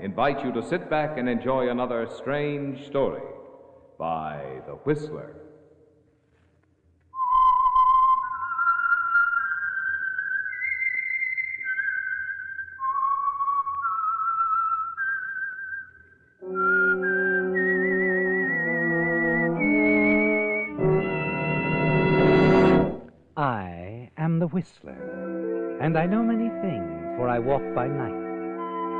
invite you to sit back and enjoy another strange story by The Whistler. I am the Whistler, and I know many things, for I walk by night.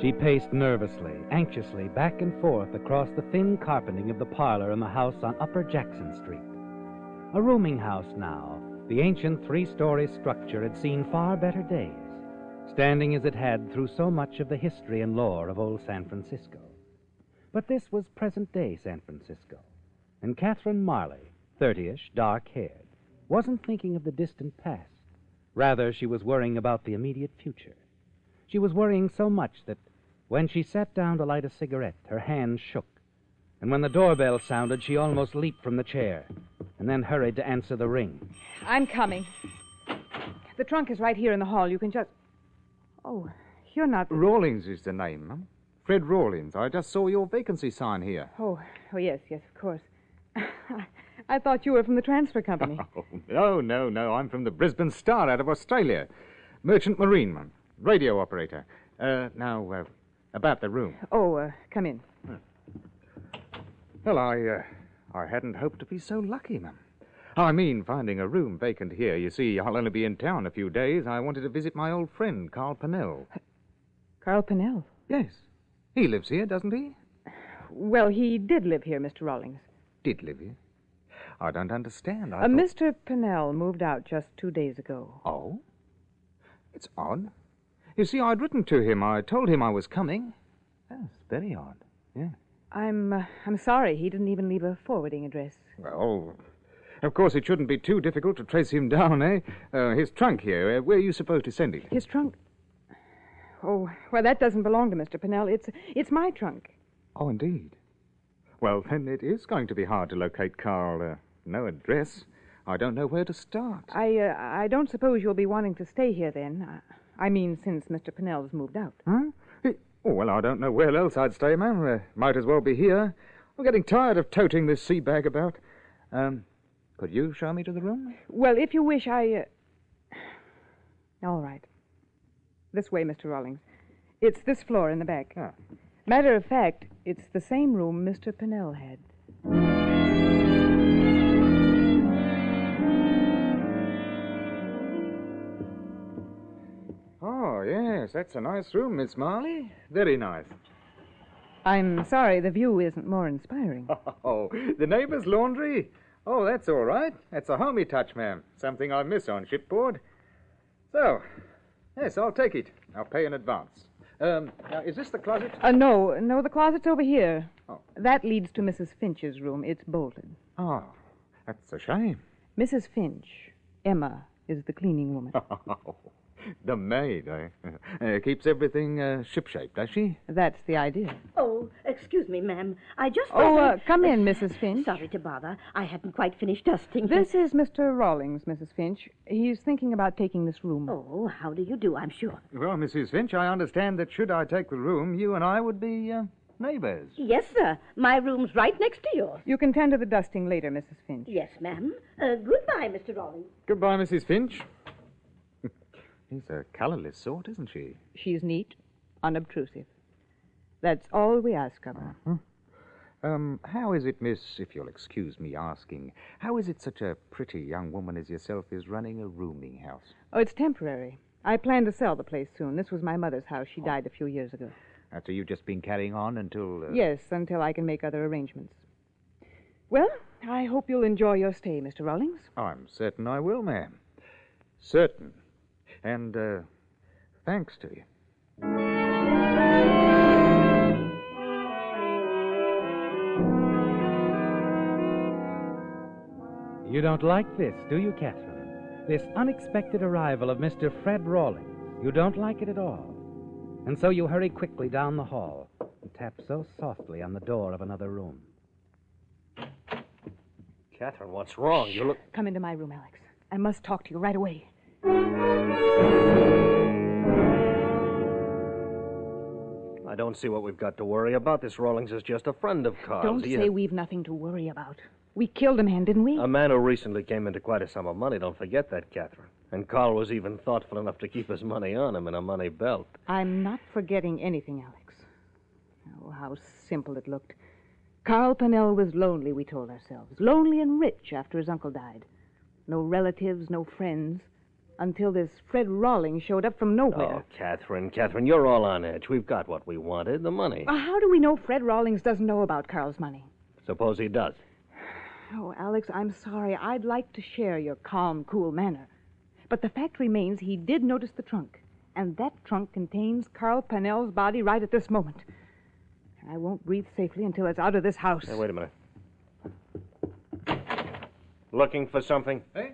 She paced nervously, anxiously, back and forth across the thin carpeting of the parlor in the house on Upper Jackson Street. A rooming house now, the ancient three story structure had seen far better days, standing as it had through so much of the history and lore of old San Francisco. But this was present day San Francisco, and Catherine Marley, thirtyish, dark haired, wasn't thinking of the distant past. Rather, she was worrying about the immediate future. She was worrying so much that when she sat down to light a cigarette, her hands shook. And when the doorbell sounded, she almost leaped from the chair and then hurried to answer the ring. I'm coming. The trunk is right here in the hall. You can just. Oh, you're not. Rawlings is the name, ma'am. Fred Rawlings. I just saw your vacancy sign here. Oh, oh yes, yes, of course. I thought you were from the transfer company. Oh, no, no, no. I'm from the Brisbane Star out of Australia. Merchant Marine, ma'am. Radio operator. Uh, now, uh, about the room. oh, uh, come in. Well, I, uh, I hadn't hoped to be so lucky, ma'am. I mean, finding a room vacant here. You see, I'll only be in town a few days. I wanted to visit my old friend, Carl Pennell. Carl Pennell. Yes. He lives here, doesn't he? Well, he did live here, Mr. Rawlings. Did live here. I don't understand. I Uh, thought- Mr. Pennell moved out just two days ago. Oh? It's odd. You see, I'd written to him. I told him I was coming. That's very odd. Yeah. I'm, uh, I'm sorry. He didn't even leave a forwarding address. Well, of course, it shouldn't be too difficult to trace him down, eh? Uh, his trunk here. Uh, where are you supposed to send it? His trunk. Oh, well, that doesn't belong to Mr. Pennell. It's, it's my trunk. Oh, indeed. Well, then it is going to be hard to locate Carl. Uh, no address. I don't know where to start. I, uh, I don't suppose you'll be wanting to stay here then. I, I mean, since Mr. Pennell's moved out. Huh? Eh, Oh, well, I don't know where else I'd stay, ma'am. Uh, might as well be here. I'm getting tired of toting this sea bag about. Um, could you show me to the room? Well, if you wish, I. Uh... All right. This way, Mr. Rawlings. It's this floor in the back. Ah. Matter of fact, it's the same room Mr. Pennell had. Oh, that's a nice room, Miss Marley. Very nice. I'm sorry the view isn't more inspiring. Oh, the neighbor's laundry? Oh, that's all right. That's a homey touch, ma'am. Something I miss on shipboard. So, yes, I'll take it. I'll pay in advance. Um, now, is this the closet? Uh, no, no, the closet's over here. Oh. That leads to Mrs. Finch's room. It's bolted. Oh, that's a shame. Mrs. Finch, Emma, is the cleaning woman. the maid, eh? Uh, keeps everything uh, shipshape, does she? That's the idea. Oh, excuse me, ma'am. I just. Oh, uh, I- come in, Mrs. Finch. Sorry to bother. I hadn't quite finished dusting. This is Mr. Rawlings, Mrs. Finch. He's thinking about taking this room. Oh, how do you do? I'm sure. Well, Mrs. Finch, I understand that should I take the room, you and I would be uh, neighbors. Yes, sir. My room's right next to yours. You can tend to the dusting later, Mrs. Finch. Yes, ma'am. Uh, goodbye, Mr. Rawlings. Goodbye, Mrs. Finch. She's a colorless sort, isn't she? She's neat, unobtrusive. That's all we ask of her. Um, how is it, miss, if you'll excuse me asking, how is it such a pretty young woman as yourself is running a rooming house? Oh, it's temporary. I plan to sell the place soon. This was my mother's house. She died a few years ago. After you've just been carrying on until. Uh... Yes, until I can make other arrangements. Well, I hope you'll enjoy your stay, Mr. Rawlings. I'm certain I will, ma'am. Certain. And, uh, thanks to you. You don't like this, do you, Catherine? This unexpected arrival of Mr. Fred Rawlings. You don't like it at all. And so you hurry quickly down the hall and tap so softly on the door of another room. Catherine, what's wrong? You look. Come into my room, Alex. I must talk to you right away. I don't see what we've got to worry about. This Rawlings is just a friend of Carl's. Don't say we've nothing to worry about. We killed a man, didn't we? A man who recently came into quite a sum of money. Don't forget that, Catherine. And Carl was even thoughtful enough to keep his money on him in a money belt. I'm not forgetting anything, Alex. Oh, how simple it looked. Carl Pennell was lonely, we told ourselves. Lonely and rich after his uncle died. No relatives, no friends. Until this Fred Rawlings showed up from nowhere. Oh. Catherine, Catherine, you're all on edge. We've got what we wanted the money. Well, how do we know Fred Rawlings doesn't know about Carl's money? Suppose he does. Oh, Alex, I'm sorry. I'd like to share your calm, cool manner. But the fact remains he did notice the trunk. And that trunk contains Carl Pennell's body right at this moment. I won't breathe safely until it's out of this house. Hey, wait a minute. Looking for something? Eh?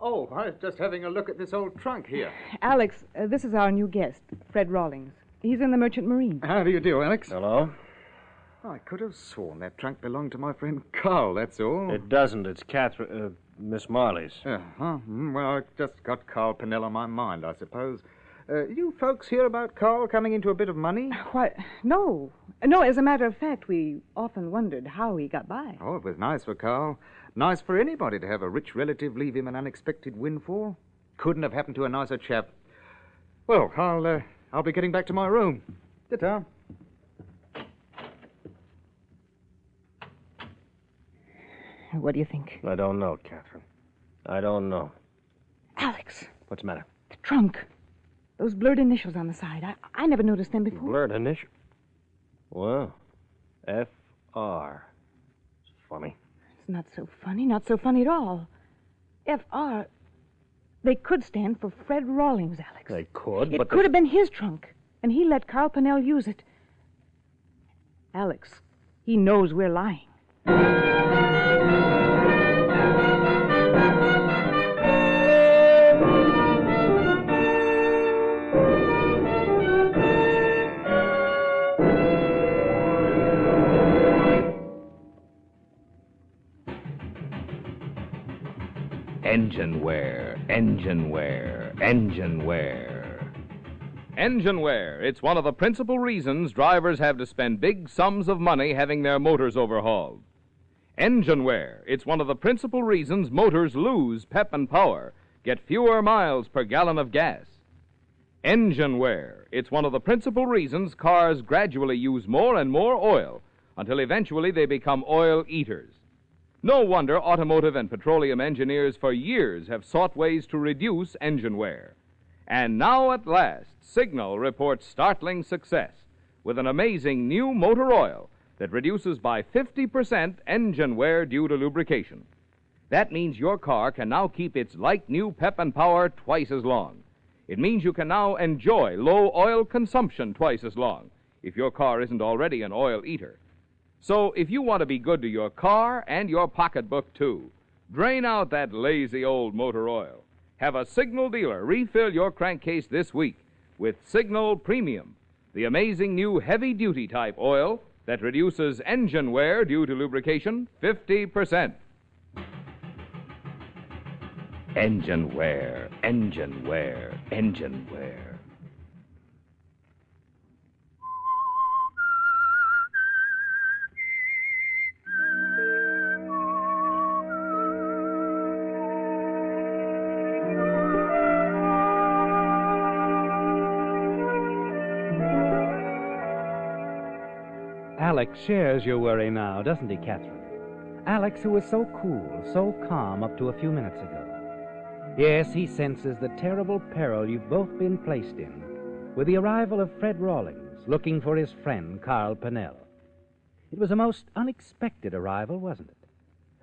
Oh, I was just having a look at this old trunk here. Alex, uh, this is our new guest, Fred Rawlings. He's in the Merchant Marine. How do you do, Alex? Hello? I could have sworn that trunk belonged to my friend Carl, that's all. It doesn't. It's Catherine, uh, Miss Marley's. Uh-huh. Mm, Well, I just got Carl Pennell on my mind, I suppose. Uh, you folks hear about Carl coming into a bit of money? Why, No. No, as a matter of fact, we often wondered how he got by. Oh, it was nice for Carl. Nice for anybody to have a rich relative leave him an unexpected windfall. Couldn't have happened to a nicer chap. Well, I'll uh, I'll be getting back to my room. Ta-ta. What do you think? I don't know, Catherine. I don't know. Alex, What's the matter? the trunk. Those blurred initials on the side. I, I never noticed them before. Blurred initials? Well, F.R. It's funny. It's not so funny, not so funny at all. F.R. They could stand for Fred Rawlings, Alex. They could, it but could have been his trunk, and he let Carl Pennell use it. Alex, he knows we're lying. Engine wear, engine wear, engine wear. Engine wear. It's one of the principal reasons drivers have to spend big sums of money having their motors overhauled. Engine wear. It's one of the principal reasons motors lose pep and power, get fewer miles per gallon of gas. Engine wear. It's one of the principal reasons cars gradually use more and more oil until eventually they become oil eaters. No wonder automotive and petroleum engineers for years have sought ways to reduce engine wear. And now at last, Signal reports startling success with an amazing new motor oil that reduces by 50% engine wear due to lubrication. That means your car can now keep its like new pep and power twice as long. It means you can now enjoy low oil consumption twice as long if your car isn't already an oil eater. So if you want to be good to your car and your pocketbook too, drain out that lazy old motor oil. Have a Signal dealer refill your crankcase this week with Signal Premium, the amazing new heavy duty type oil that reduces engine wear due to lubrication 50%. Engine wear, engine wear, engine wear. Shares your worry now, doesn't he, Catherine? Alex, who was so cool, so calm up to a few minutes ago. Yes, he senses the terrible peril you've both been placed in with the arrival of Fred Rawlings looking for his friend, Carl Pennell. It was a most unexpected arrival, wasn't it?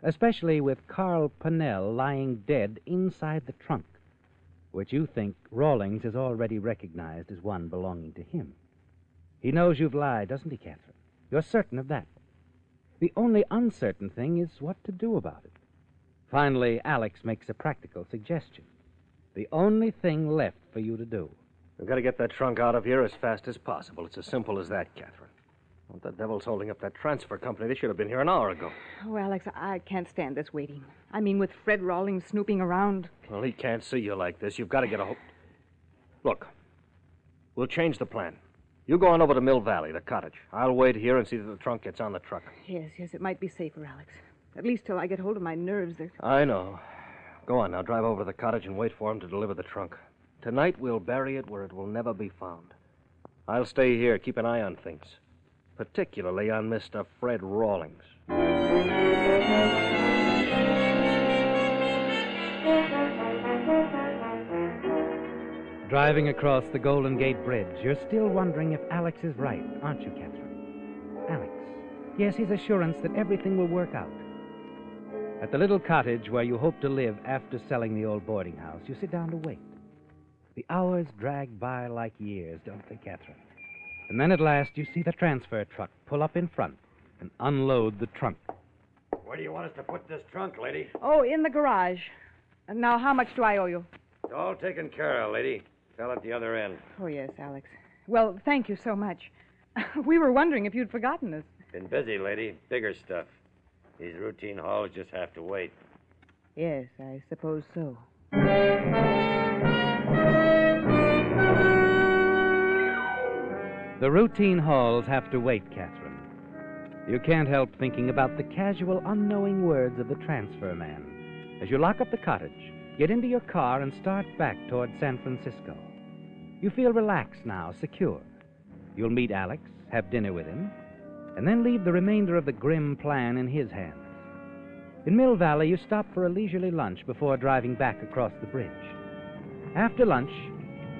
Especially with Carl Pennell lying dead inside the trunk, which you think Rawlings has already recognized as one belonging to him. He knows you've lied, doesn't he, Catherine? You're certain of that. The only uncertain thing is what to do about it. Finally, Alex makes a practical suggestion. The only thing left for you to do. We've got to get that trunk out of here as fast as possible. It's as simple as that, Catherine. What the devil's holding up that transfer company? They should have been here an hour ago. Oh, Alex, I can't stand this waiting. I mean, with Fred Rawlings snooping around. Well, he can't see you like this. You've got to get a hold. Look, we'll change the plan. You go on over to Mill Valley, the cottage. I'll wait here and see that the trunk gets on the truck. Yes, yes, it might be safer, Alex. At least till I get hold of my nerves. They're... I know. Go on now, drive over to the cottage and wait for him to deliver the trunk. Tonight we'll bury it where it will never be found. I'll stay here, keep an eye on things, particularly on Mr. Fred Rawlings. Driving across the Golden Gate Bridge, you're still wondering if Alex is right, aren't you, Catherine? Alex. Yes, his assurance that everything will work out. At the little cottage where you hope to live after selling the old boarding house, you sit down to wait. The hours drag by like years, don't they, Catherine? And then at last you see the transfer truck pull up in front and unload the trunk. Where do you want us to put this trunk, lady? Oh, in the garage. And now, how much do I owe you? It's all taken care of, lady. Fell at the other end. Oh, yes, Alex. Well, thank you so much. we were wondering if you'd forgotten us. Been busy, lady. Bigger stuff. These routine hauls just have to wait. Yes, I suppose so. The routine hauls have to wait, Catherine. You can't help thinking about the casual, unknowing words of the transfer man as you lock up the cottage, get into your car, and start back toward San Francisco. You feel relaxed now, secure. You'll meet Alex, have dinner with him, and then leave the remainder of the grim plan in his hands. In Mill Valley, you stop for a leisurely lunch before driving back across the bridge. After lunch,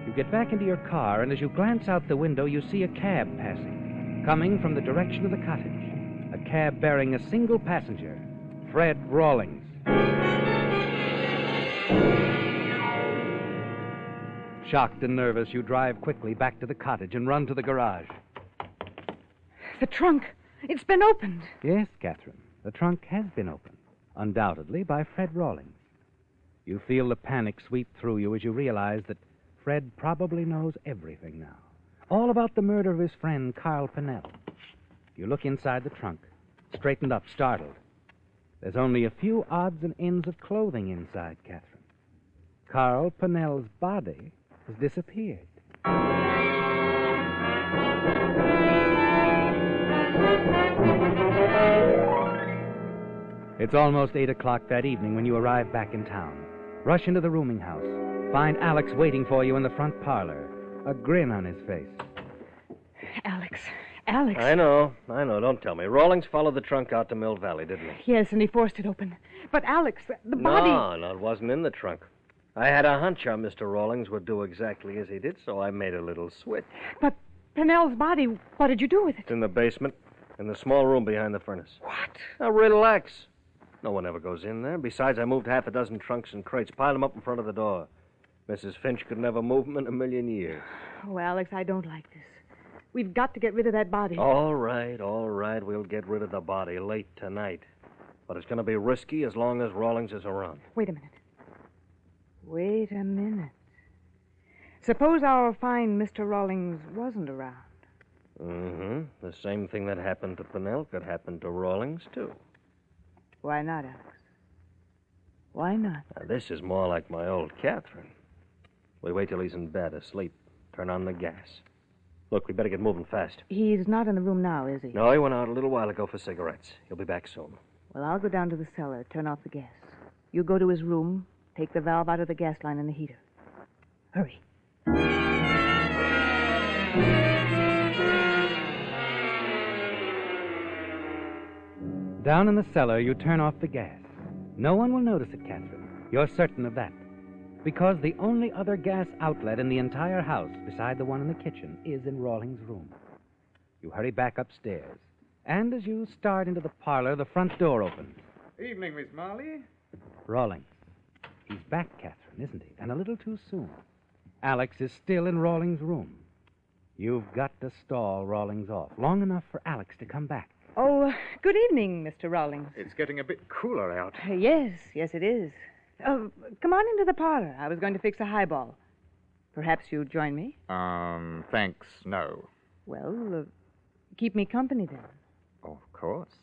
you get back into your car, and as you glance out the window, you see a cab passing, coming from the direction of the cottage. A cab bearing a single passenger, Fred Rawlings. Shocked and nervous, you drive quickly back to the cottage and run to the garage. The trunk. It's been opened. Yes, Catherine, the trunk has been opened, undoubtedly by Fred Rawlings. You feel the panic sweep through you as you realize that Fred probably knows everything now. All about the murder of his friend, Carl Pennell. You look inside the trunk, straightened up, startled. There's only a few odds and ends of clothing inside, Catherine. Carl Pennell's body has disappeared. It's almost eight o'clock that evening when you arrive back in town. Rush into the rooming house. Find Alex waiting for you in the front parlor, a grin on his face. Alex. Alex. I know, I know. Don't tell me. Rawlings followed the trunk out to Mill Valley, didn't he? Yes, and he forced it open. But Alex, the body. No, no, it wasn't in the trunk. I had a hunch our Mr. Rawlings would do exactly as he did, so I made a little switch. But Pennell's body. What did you do with it? It's in the basement, in the small room behind the furnace. What? Now, relax. No one ever goes in there. Besides, I moved half a dozen trunks and crates, piled them up in front of the door. Mrs. Finch could never move them in a million years. Oh, Alex, I don't like this. We've got to get rid of that body. All right, all right. We'll get rid of the body late tonight. But it's going to be risky as long as Rawlings is around. Wait a minute. Wait a minute. Suppose our fine Mr. Rawlings wasn't around. Mm-hmm. The same thing that happened to Pennell could happen to Rawlings, too. Why not, Alex? Why not? Now, this is more like my old Catherine. We wait till he's in bed, asleep. Turn on the gas. Look, we better get moving fast. He's not in the room now, is he? No, he went out a little while ago for cigarettes. He'll be back soon. Well, I'll go down to the cellar, turn off the gas. You go to his room, take the valve out of the gas line in the heater. Hurry. Down in the cellar, you turn off the gas. No one will notice it, Catherine. You're certain of that. Because the only other gas outlet in the entire house, beside the one in the kitchen, is in Rawlings' room. You hurry back upstairs. And as you start into the parlor, the front door opens. Evening, Miss Marley. Rawlings. He's back, Catherine, isn't he? And a little too soon. Alex is still in Rawlings' room. You've got to stall Rawlings off long enough for Alex to come back. Oh, good evening, Mr. Rawlings. It's getting a bit cooler out. Uh, yes, yes, it is. Oh, come on into the parlor. I was going to fix a highball. Perhaps you'd join me? Um, thanks, no. Well, uh, keep me company then. Of course.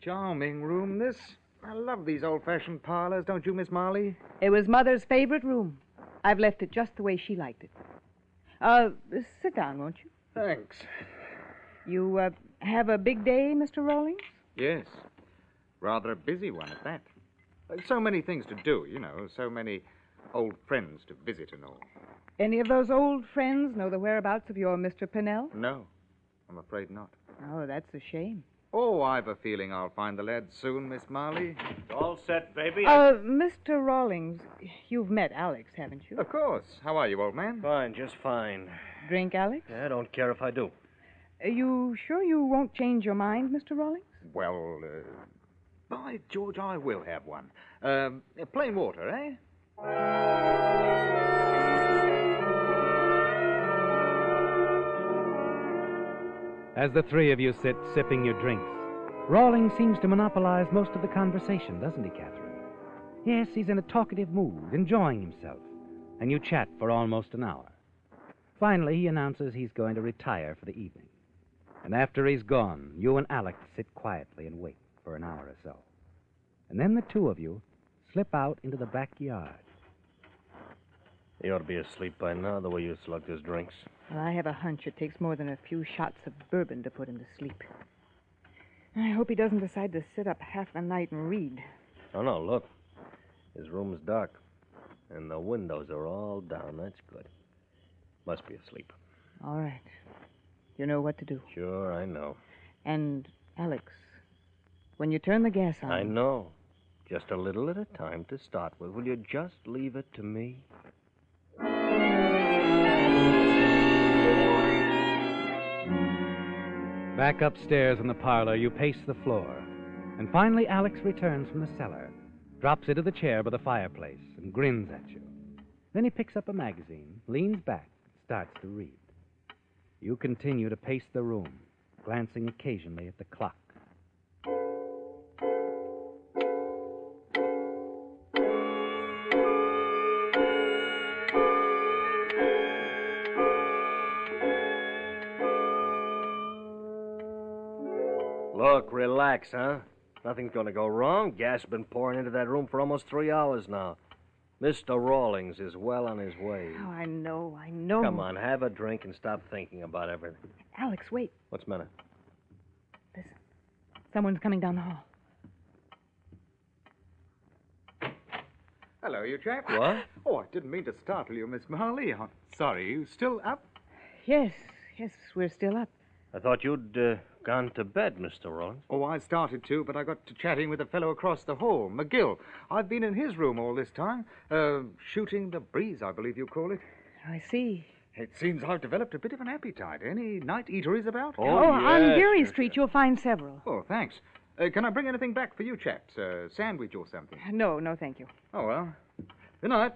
Charming room, this. I love these old fashioned parlors, don't you, Miss Marley? It was Mother's favorite room. I've left it just the way she liked it. Uh, sit down, won't you? Thanks. You uh, have a big day, Mr. Rawlings? Yes. Rather a busy one at that. So many things to do, you know, so many old friends to visit and all. Any of those old friends know the whereabouts of your Mr. Pennell? No, I'm afraid not. Oh, that's a shame. Oh, I've a feeling I'll find the lad soon, Miss Marley. It's all set, baby. Uh, Mr. Rawlings, you've met Alex, haven't you? Of course. How are you, old man? Fine, just fine. Drink, Alex? Yeah, I don't care if I do. Are you sure you won't change your mind, Mr. Rawlings? Well, uh, by George, I will have one. Um, uh, plain water, eh? As the three of you sit sipping your drinks, Rawlings seems to monopolize most of the conversation, doesn't he, Catherine? Yes, he's in a talkative mood, enjoying himself, and you chat for almost an hour. Finally, he announces he's going to retire for the evening. And after he's gone, you and Alex sit quietly and wait for an hour or so. And then the two of you slip out into the backyard. He ought to be asleep by now, the way you slugged his drinks. Well, I have a hunch it takes more than a few shots of bourbon to put him to sleep. I hope he doesn't decide to sit up half the night and read. Oh, no, look. His room's dark. And the windows are all down. That's good. Must be asleep. All right. You know what to do. Sure, I know. And, Alex, when you turn the gas on. I know. Just a little at a time to start with. Will you just leave it to me? Back upstairs in the parlor, you pace the floor. And finally, Alex returns from the cellar, drops into the chair by the fireplace, and grins at you. Then he picks up a magazine, leans back, and starts to read. You continue to pace the room, glancing occasionally at the clock. Look, relax, huh? Nothing's going to go wrong. Gas has been pouring into that room for almost three hours now. Mr. Rawlings is well on his way. Oh, I know, I know. Come on, have a drink and stop thinking about everything. Alex, wait. What's the matter? Listen. Someone's coming down the hall. Hello, you chap. What? Oh, I didn't mean to startle you, Miss Marley. I'm sorry. You still up? Yes, yes, we're still up. I thought you'd uh, gone to bed, Mr. Rawlings. Oh, I started to, but I got to chatting with a fellow across the hall, McGill. I've been in his room all this time. Uh, shooting the breeze, I believe you call it. I see. It seems I've developed a bit of an appetite. Any night eateries about? Oh, on yes, Geary yes, Street, you'll find several. Oh, thanks. Uh, can I bring anything back for you chaps? A sandwich or something? No, no, thank you. Oh, well. Good night.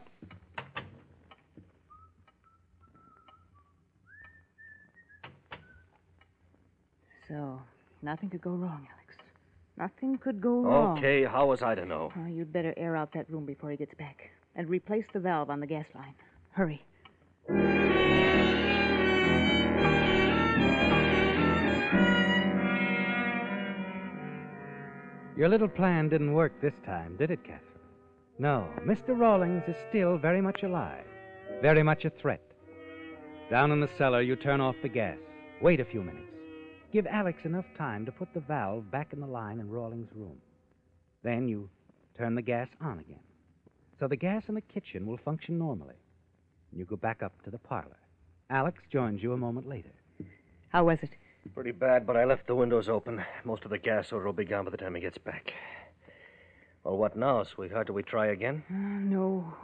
So, nothing could go wrong, Alex. Nothing could go wrong. Okay, how was I to know? Oh, you'd better air out that room before he gets back. And replace the valve on the gas line. Hurry. Your little plan didn't work this time, did it, Catherine? No, Mr. Rawlings is still very much alive, very much a threat. Down in the cellar, you turn off the gas. Wait a few minutes. Give Alex enough time to put the valve back in the line in Rawlings' room. Then you turn the gas on again. So the gas in the kitchen will function normally. You go back up to the parlor. Alex joins you a moment later. How was it? Pretty bad, but I left the windows open. Most of the gas odor will be gone by the time he gets back. Well, what now, sweetheart? Do we try again? Uh, no.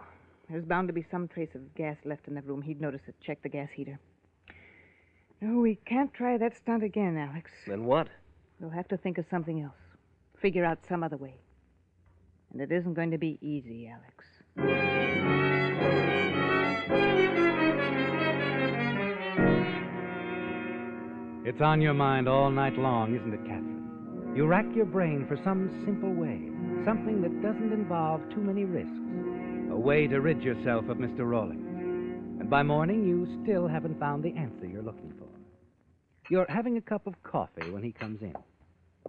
There's bound to be some trace of gas left in the room. He'd notice it. Check the gas heater. No, we can't try that stunt again, Alex. Then what? We'll have to think of something else. Figure out some other way. And it isn't going to be easy, Alex. It's on your mind all night long, isn't it, Catherine? You rack your brain for some simple way, something that doesn't involve too many risks, a way to rid yourself of Mr. Rawlings. And by morning, you still haven't found the answer you're looking for. You're having a cup of coffee when he comes in,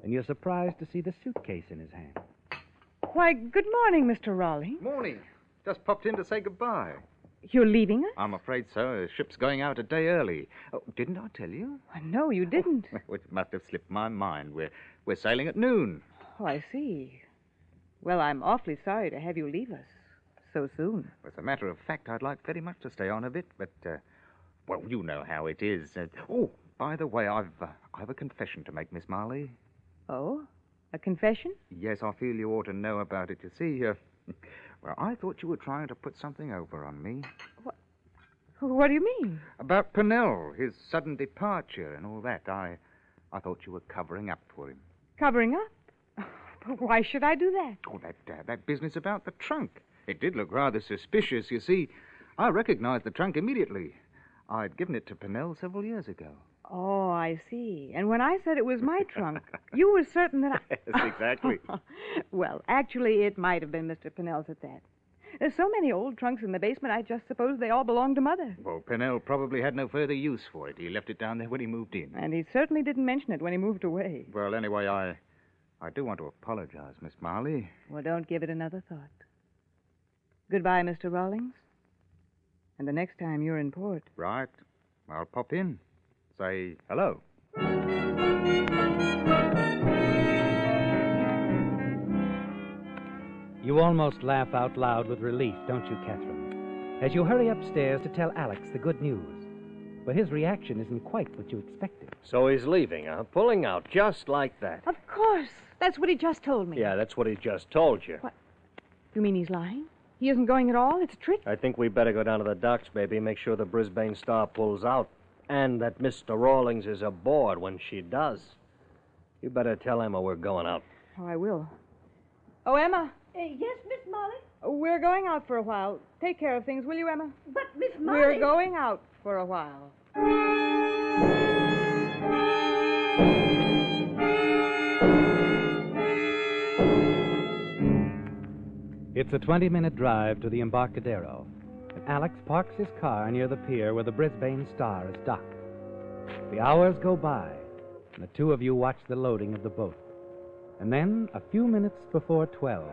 and you're surprised to see the suitcase in his hand. Why, good morning, Mr. Rawlings. Morning. Just popped in to say goodbye. You're leaving us? I'm afraid so. The ship's going out a day early. Oh, didn't I tell you? No, you didn't. It must have slipped my mind. We're, we're sailing at noon. Oh, I see. Well, I'm awfully sorry to have you leave us so soon. As a matter of fact, I'd like very much to stay on a bit, but, uh, well, you know how it is. Uh, oh, by the way, I've, uh, I've a confession to make, Miss Marley. Oh? A confession? Yes, I feel you ought to know about it. You see, uh, well, I thought you were trying to put something over on me. What What do you mean? About Pennell, his sudden departure and all that. I, I thought you were covering up for him. Covering up? But Why should I do that? Oh, that, uh, that business about the trunk. It did look rather suspicious, you see. I recognized the trunk immediately. I'd given it to Pennell several years ago. Oh, I see. And when I said it was my trunk, you were certain that I. Yes, exactly. well, actually, it might have been Mr. Pennell's at that. There's so many old trunks in the basement, I just suppose they all belong to Mother. Well, Pennell probably had no further use for it. He left it down there when he moved in. And he certainly didn't mention it when he moved away. Well, anyway, I, I do want to apologize, Miss Marley. Well, don't give it another thought. Goodbye, Mr. Rawlings. And the next time you're in port. Right. I'll pop in. Say hello. You almost laugh out loud with relief, don't you, Catherine? As you hurry upstairs to tell Alex the good news. But his reaction isn't quite what you expected. So he's leaving, huh? Pulling out just like that. Of course. That's what he just told me. Yeah, that's what he just told you. What? You mean he's lying? He isn't going at all? It's a trick? I think we better go down to the docks, baby, and make sure the Brisbane Star pulls out. And that Mr. Rawlings is aboard when she does. You better tell Emma we're going out. Oh, I will. Oh, Emma, Uh, yes, Miss Molly? we're going out for a while. Take care of things, will you, Emma? But, Miss Molly... We're going out for a while. It's a 20 minute drive to the Embarcadero, and Alex parks his car near the pier where the Brisbane Star is docked. The hours go by, and the two of you watch the loading of the boat. And then, a few minutes before 12,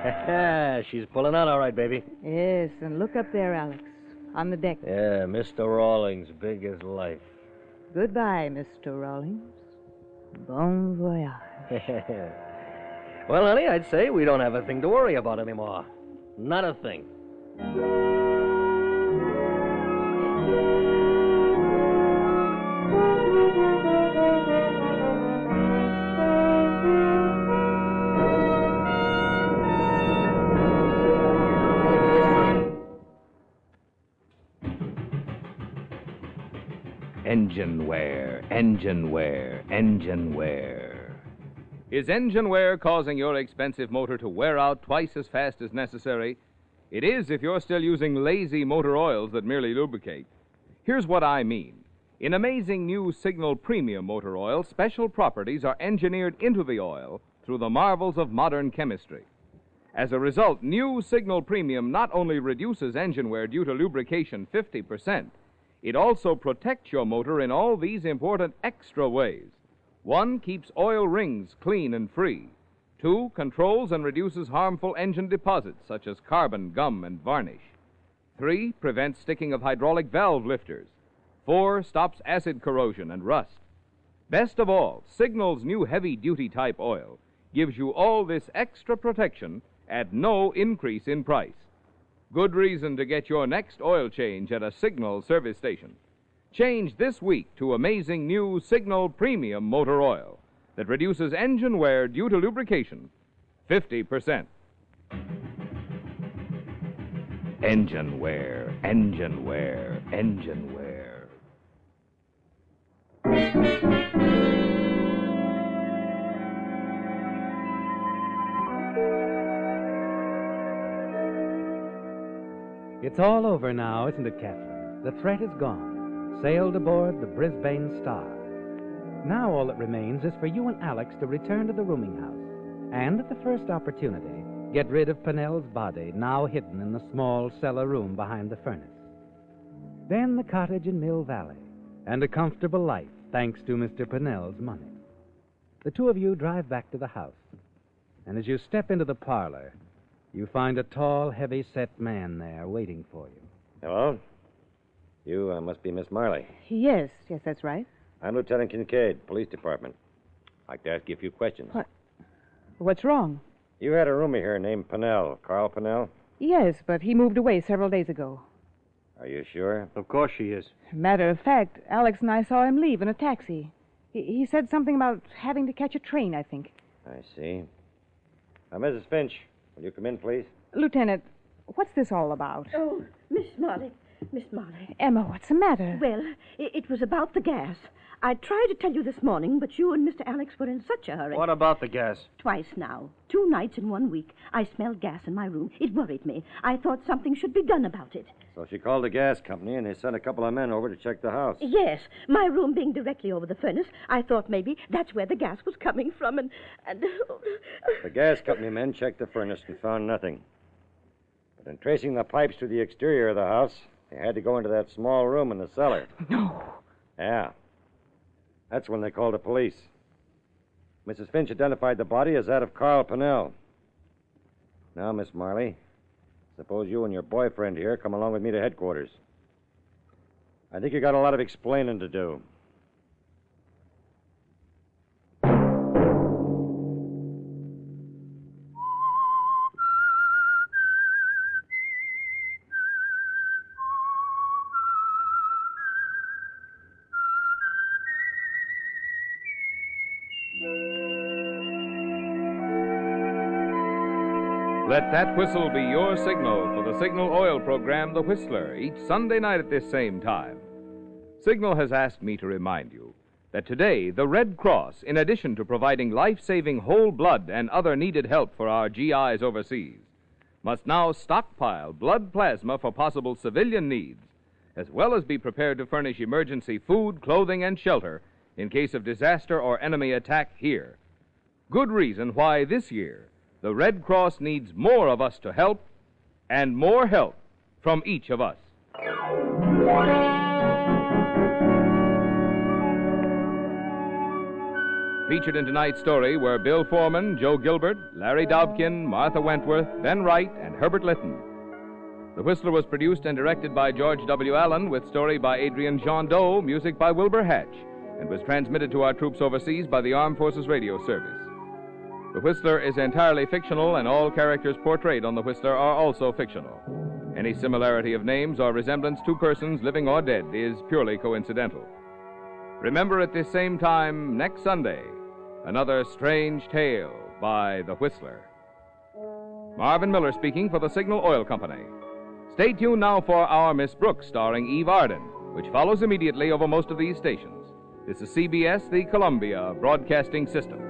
She's pulling out all right, baby. Yes, and look up there, Alex, on the deck. Yeah, Mr. Rawlings, big as life. Goodbye, Mr. Rawlings. Bon voyage. Well, honey, I'd say we don't have a thing to worry about anymore. Not a thing. Engine wear, engine wear, engine wear. Is engine wear causing your expensive motor to wear out twice as fast as necessary? It is if you're still using lazy motor oils that merely lubricate. Here's what I mean. In amazing new Signal Premium motor oil, special properties are engineered into the oil through the marvels of modern chemistry. As a result, new Signal Premium not only reduces engine wear due to lubrication 50%, it also protects your motor in all these important extra ways. One keeps oil rings clean and free. Two controls and reduces harmful engine deposits such as carbon, gum, and varnish. Three prevents sticking of hydraulic valve lifters. Four stops acid corrosion and rust. Best of all, Signal's new heavy duty type oil gives you all this extra protection at no increase in price. Good reason to get your next oil change at a Signal service station. Change this week to amazing new Signal Premium Motor Oil that reduces engine wear due to lubrication 50%. Engine wear, engine wear, engine wear. It's all over now, isn't it, Catherine? The threat is gone. Sailed aboard the Brisbane Star. Now all that remains is for you and Alex to return to the rooming house, and at the first opportunity, get rid of Pennell's body, now hidden in the small cellar room behind the furnace. Then the cottage in Mill Valley, and a comfortable life, thanks to Mr. Pennell's money. The two of you drive back to the house, and as you step into the parlor, you find a tall, heavy set man there waiting for you. Hello? You uh, must be Miss Marley. Yes, yes, that's right. I'm Lieutenant Kincaid, Police Department. I'd like to ask you a few questions. What? What's wrong? You had a roomie here named Pennell, Carl Pennell. Yes, but he moved away several days ago. Are you sure? Of course she is. Matter of fact, Alex and I saw him leave in a taxi. He, he said something about having to catch a train, I think. I see. Now, Mrs. Finch, will you come in, please? Lieutenant, what's this all about? Oh, Miss Molly. Miss Molly. Emma, what's the matter? Well, it, it was about the gas. I tried to tell you this morning, but you and Mr. Alex were in such a hurry. What about the gas? Twice now. Two nights in one week. I smelled gas in my room. It worried me. I thought something should be done about it. So she called the gas company, and they sent a couple of men over to check the house. Yes, my room being directly over the furnace, I thought maybe that's where the gas was coming from, and. and The gas company men checked the furnace and found nothing. But in tracing the pipes to the exterior of the house, they had to go into that small room in the cellar. No. Yeah. That's when they called the police. Mrs. Finch identified the body as that of Carl Pennell. Now, Miss Marley, suppose you and your boyfriend here come along with me to headquarters. I think you got a lot of explaining to do. That whistle be your signal for the Signal Oil program, The Whistler, each Sunday night at this same time. Signal has asked me to remind you that today the Red Cross, in addition to providing life saving whole blood and other needed help for our GIs overseas, must now stockpile blood plasma for possible civilian needs, as well as be prepared to furnish emergency food, clothing, and shelter in case of disaster or enemy attack here. Good reason why this year the Red Cross needs more of us to help, and more help from each of us. Featured in tonight's story were Bill Forman, Joe Gilbert, Larry Dobkin, Martha Wentworth, Ben Wright, and Herbert Lytton. The Whistler was produced and directed by George W. Allen, with story by Adrian Gendot, music by Wilbur Hatch, and was transmitted to our troops overseas by the Armed Forces Radio Service. The Whistler is entirely fictional, and all characters portrayed on The Whistler are also fictional. Any similarity of names or resemblance to persons, living or dead, is purely coincidental. Remember at this same time next Sunday, another strange tale by The Whistler. Marvin Miller speaking for the Signal Oil Company. Stay tuned now for Our Miss Brooks, starring Eve Arden. which follows immediately over most of these stations. This is CBS, the Columbia Broadcasting System.